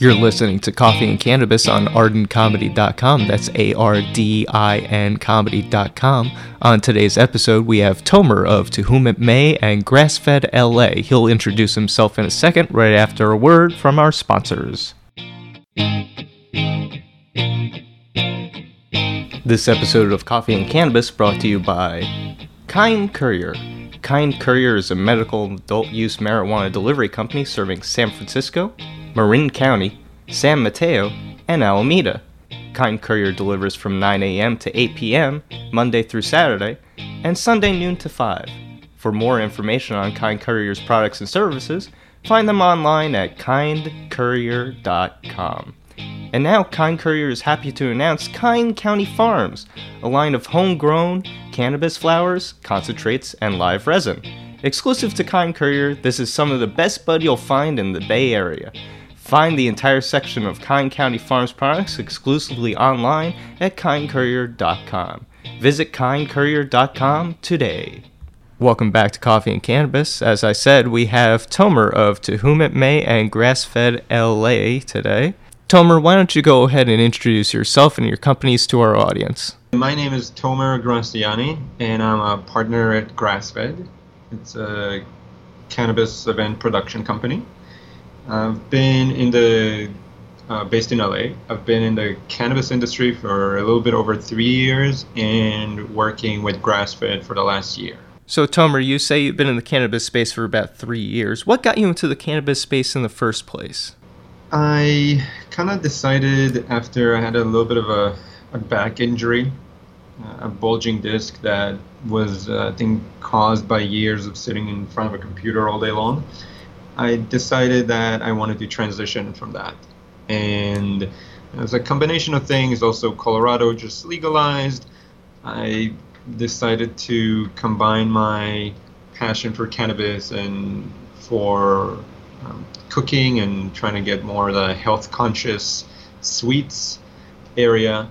You're listening to Coffee and Cannabis on ardincomedy.com. That's A R D I N comedy.com. On today's episode, we have Tomer of To Whom It May and Grassfed LA. He'll introduce himself in a second, right after a word from our sponsors. This episode of Coffee and Cannabis brought to you by Kind Courier. Kind Courier is a medical adult use marijuana delivery company serving San Francisco, Marin County, San Mateo, and Alameda. Kind Courier delivers from 9 a.m. to 8 p.m., Monday through Saturday, and Sunday noon to 5. For more information on Kind Courier's products and services, find them online at kindcourier.com. And now, Kind Courier is happy to announce Kind County Farms, a line of homegrown cannabis flowers, concentrates, and live resin. Exclusive to Kind Courier, this is some of the best bud you'll find in the Bay Area. Find the entire section of Kind County Farms products exclusively online at kindcourier.com. Visit kindcourier.com today. Welcome back to Coffee and Cannabis. As I said, we have Tomer of To Whom It May and Grassfed LA today. Tomer, why don't you go ahead and introduce yourself and your companies to our audience? My name is Tomer Graciani, and I'm a partner at Grassfed. It's a cannabis event production company. I've been in the uh, based in LA. I've been in the cannabis industry for a little bit over three years and working with Grassfed for the last year. So, Tomer, you say you've been in the cannabis space for about three years. What got you into the cannabis space in the first place? I kind of decided after I had a little bit of a, a back injury, uh, a bulging disc that was, uh, I think, caused by years of sitting in front of a computer all day long. I decided that I wanted to transition from that. And it was a combination of things. Also, Colorado just legalized. I decided to combine my passion for cannabis and for um, cooking and trying to get more of the health conscious sweets area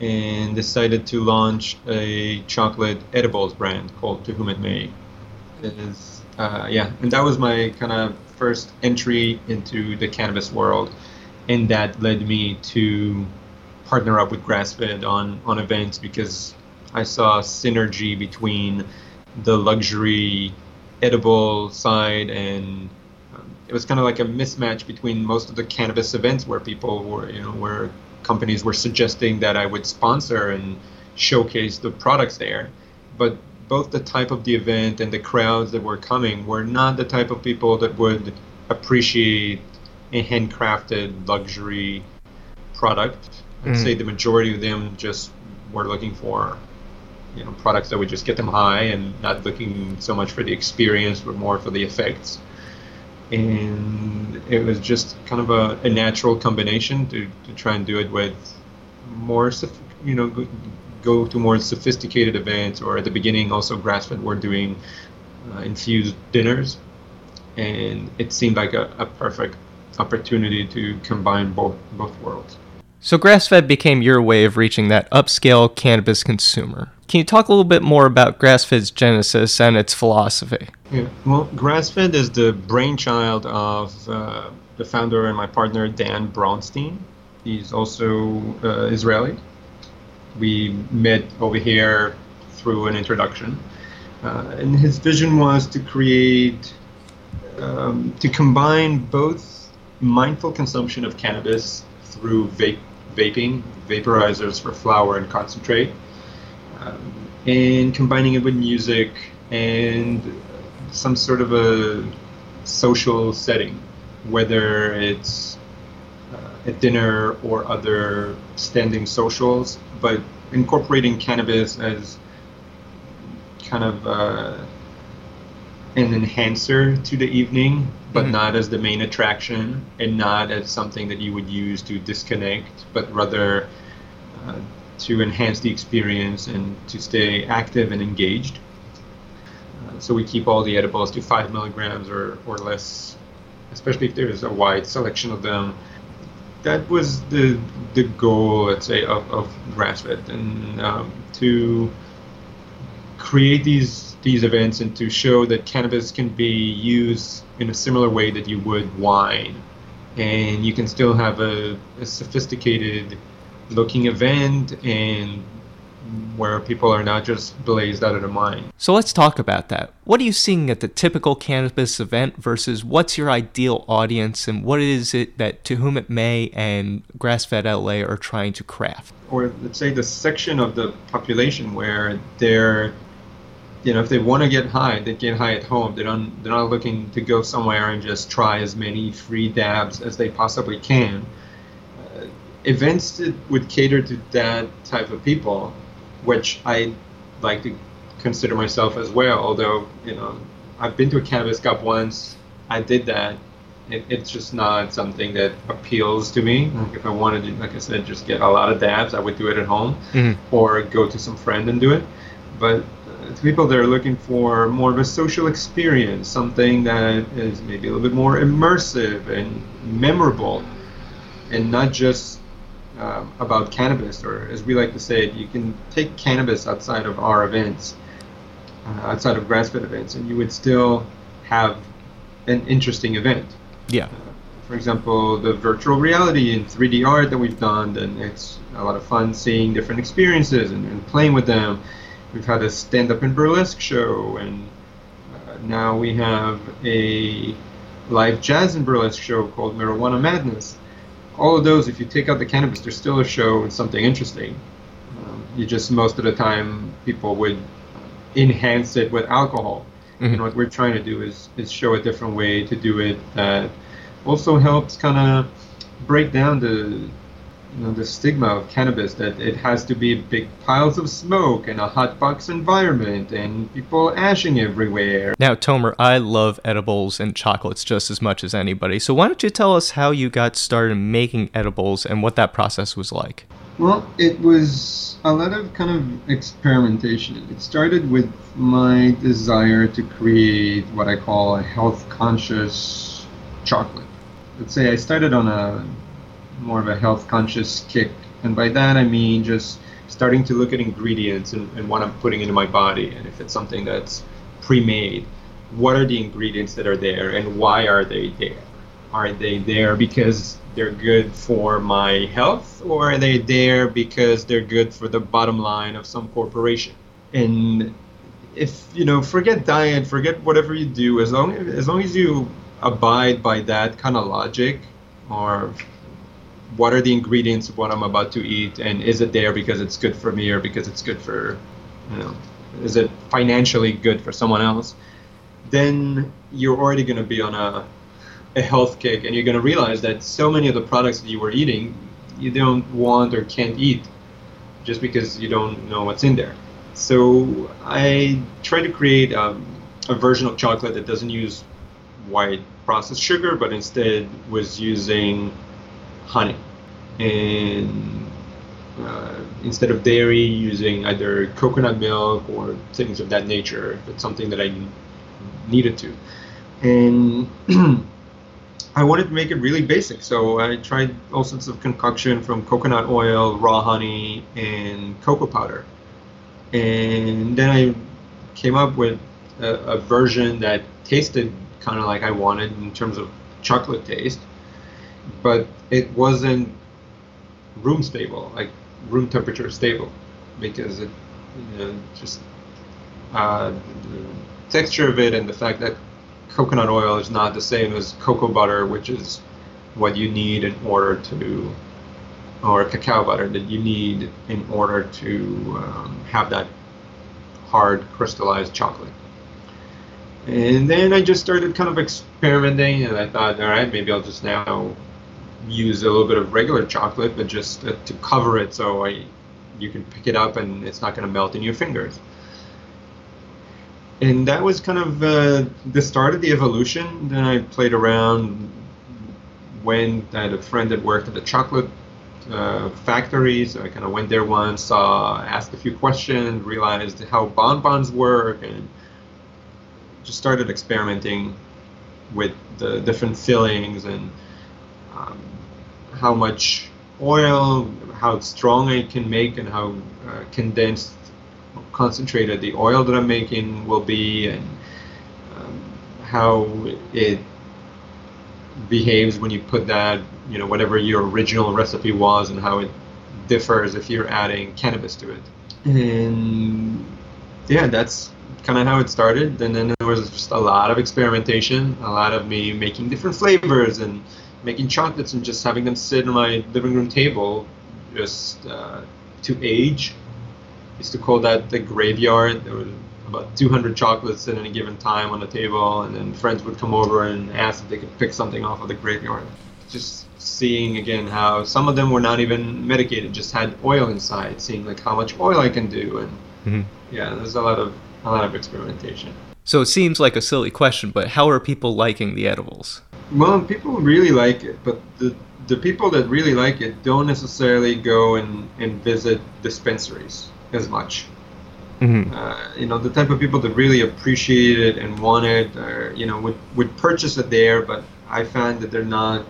and decided to launch a chocolate edibles brand called To Whom It May. Is uh, yeah, and that was my kind of first entry into the cannabis world, and that led me to partner up with Grassfed on on events because I saw synergy between the luxury edible side and it was kind of like a mismatch between most of the cannabis events where people were, you know, where companies were suggesting that I would sponsor and showcase the products there. But both the type of the event and the crowds that were coming were not the type of people that would appreciate a handcrafted luxury product. I'd mm. say the majority of them just were looking for you know products that would just get them high and not looking so much for the experience but more for the effects and it was just kind of a, a natural combination to, to try and do it with more, you know, go, to more sophisticated events. Or at the beginning, also Grassfed were doing uh, infused dinners, and it seemed like a, a perfect opportunity to combine both both worlds. So Grassfed became your way of reaching that upscale cannabis consumer. Can you talk a little bit more about Grassfed's genesis and its philosophy? Yeah, well, Grassfed is the brainchild of uh, the founder and my partner Dan Braunstein. He's also uh, Israeli. We met over here through an introduction, uh, and his vision was to create, um, to combine both mindful consumption of cannabis through vape, vaping, vaporizers for flower and concentrate, um, and combining it with music and some sort of a social setting, whether it's uh, a dinner or other standing socials, but incorporating cannabis as kind of uh, an enhancer to the evening, but mm-hmm. not as the main attraction and not as something that you would use to disconnect, but rather uh, to enhance the experience and to stay active and engaged. Uh, so we keep all the edibles to five milligrams or, or less, especially if there's a wide selection of them. That was the the goal, let's say, of, of Grassfed, and um, to create these these events and to show that cannabis can be used in a similar way that you would wine. And you can still have a, a sophisticated looking event and where people are not just blazed out of the mind. So let's talk about that. What are you seeing at the typical cannabis event versus what's your ideal audience and what is it that to whom it may and Grassfed LA are trying to craft? Or let's say the section of the population where they're you know, if they want to get high, they get high at home. They don't. They're not looking to go somewhere and just try as many free dabs as they possibly can. Uh, events that would cater to that type of people which I like to consider myself as well. Although you know, I've been to a cannabis cup once. I did that. It, it's just not something that appeals to me. Like if I wanted to, like I said, just get a lot of dabs, I would do it at home, mm-hmm. or go to some friend and do it. But uh, to people that are looking for more of a social experience, something that is maybe a little bit more immersive and memorable, and not just um, about cannabis, or as we like to say, you can take cannabis outside of our events, uh, outside of grassfed events, and you would still have an interesting event. Yeah. Uh, for example, the virtual reality and 3D art that we've done, and it's a lot of fun seeing different experiences and, and playing with them. We've had a stand-up and burlesque show, and uh, now we have a live jazz and burlesque show called Marijuana Madness all of those, if you take out the cannabis, there's still a show and something interesting. Um, you just most of the time people would enhance it with alcohol. Mm-hmm. And what we're trying to do is is show a different way to do it that also helps kind of break down the you know, the stigma of cannabis that it has to be big piles of smoke and a hot box environment and people ashing everywhere. Now, Tomer, I love edibles and chocolates just as much as anybody. So why don't you tell us how you got started making edibles and what that process was like? Well, it was a lot of kind of experimentation. It started with my desire to create what I call a health conscious chocolate. Let's say I started on a more of a health conscious kick. And by that I mean just starting to look at ingredients and, and what I'm putting into my body. And if it's something that's pre made, what are the ingredients that are there and why are they there? Are they there because they're good for my health or are they there because they're good for the bottom line of some corporation? And if you know, forget diet, forget whatever you do, as long as long as you abide by that kind of logic or what are the ingredients of what I'm about to eat, and is it there because it's good for me or because it's good for, you know, is it financially good for someone else? Then you're already going to be on a, a health kick, and you're going to realize that so many of the products that you were eating, you don't want or can't eat, just because you don't know what's in there. So I try to create um, a version of chocolate that doesn't use white processed sugar, but instead was using honey. And uh, instead of dairy using either coconut milk or things of that nature. It's something that I needed to. And I wanted to make it really basic. So I tried all sorts of concoction from coconut oil raw honey and cocoa powder. And then I came up with a, a version that tasted kind of like I wanted in terms of chocolate taste but it wasn't room stable, like room temperature stable, because it you know, just uh, the texture of it and the fact that coconut oil is not the same as cocoa butter, which is what you need in order to, or cacao butter that you need in order to um, have that hard crystallized chocolate. And then I just started kind of experimenting, and I thought, all right, maybe I'll just now use a little bit of regular chocolate, but just to cover it so I, you can pick it up and it's not going to melt in your fingers. And that was kind of uh, the start of the evolution. Then I played around when I had a friend that worked at the chocolate uh, factory, so I kind of went there once, saw, asked a few questions, realized how bonbons work, and just started experimenting with the different fillings and um, how much oil, how strong I can make, and how uh, condensed, concentrated the oil that I'm making will be, and um, how it behaves when you put that, you know, whatever your original recipe was and how it differs if you're adding cannabis to it. And yeah, that's kind of how it started. And then there was just a lot of experimentation, a lot of me making different flavors and making chocolates and just having them sit on my living room table just uh, to age. I used to call that the graveyard. There were about 200 chocolates at any given time on the table, and then friends would come over and ask if they could pick something off of the graveyard. Just seeing again how some of them were not even medicated, just had oil inside, seeing like how much oil I can do, and mm-hmm. yeah, there's a lot of a lot of experimentation. So it seems like a silly question, but how are people liking the edibles? Well, people really like it, but the the people that really like it don't necessarily go and, and visit dispensaries as much. Mm-hmm. Uh, you know, the type of people that really appreciate it and want it, or, you know, would, would purchase it there, but I find that they're not,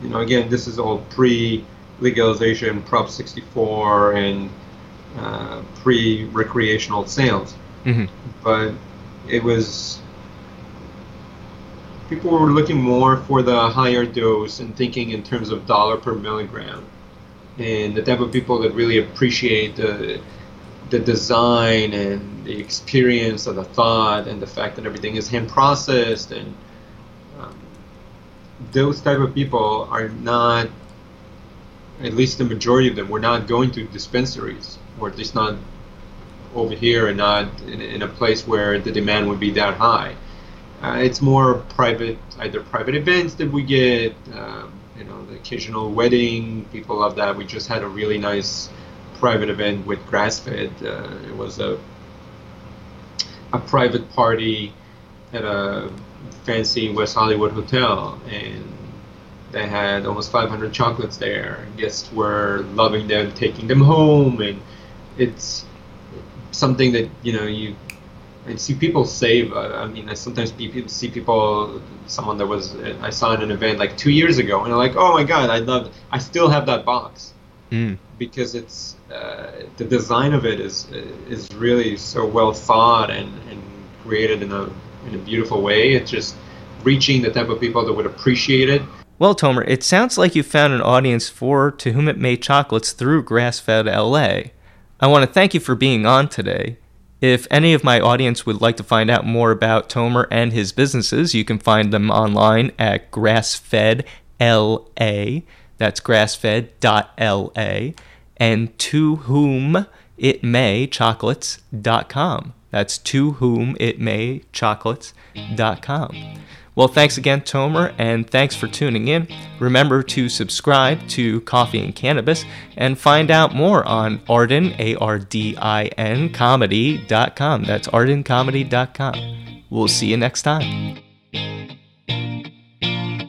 you know, again, this is all pre legalization, Prop 64, and uh, pre recreational sales. Mm-hmm. But it was people were looking more for the higher dose and thinking in terms of dollar per milligram. And the type of people that really appreciate the the design and the experience of the thought and the fact that everything is hand processed and um, those type of people are not at least the majority of them were not going to dispensaries or at least not over here and not in, in a place where the demand would be that high uh, it's more private, either private events that we get, um, you know, the occasional wedding. People love that. We just had a really nice private event with Grassfed. Uh, it was a a private party at a fancy West Hollywood hotel, and they had almost 500 chocolates there. Guests were loving them, taking them home, and it's something that you know you I see people save. Uh, I mean, I sometimes see people, someone that was I saw in an event like two years ago, and they're like, "Oh my god, I love! I still have that box mm. because it's uh, the design of it is is really so well thought and, and created in a in a beautiful way. It's just reaching the type of people that would appreciate it. Well, Tomer, it sounds like you found an audience for To Whom It May chocolates through Grassfed LA. I want to thank you for being on today. If any of my audience would like to find out more about Tomer and his businesses, you can find them online at grassfedla. That's grassfed.la. And to whom it may chocolates.com. That's to whom it may chocolates.com. Well, thanks again, Tomer, and thanks for tuning in. Remember to subscribe to Coffee and Cannabis and find out more on Ardin, A R D I N, comedy.com. That's ardincomedy.com. We'll see you next time.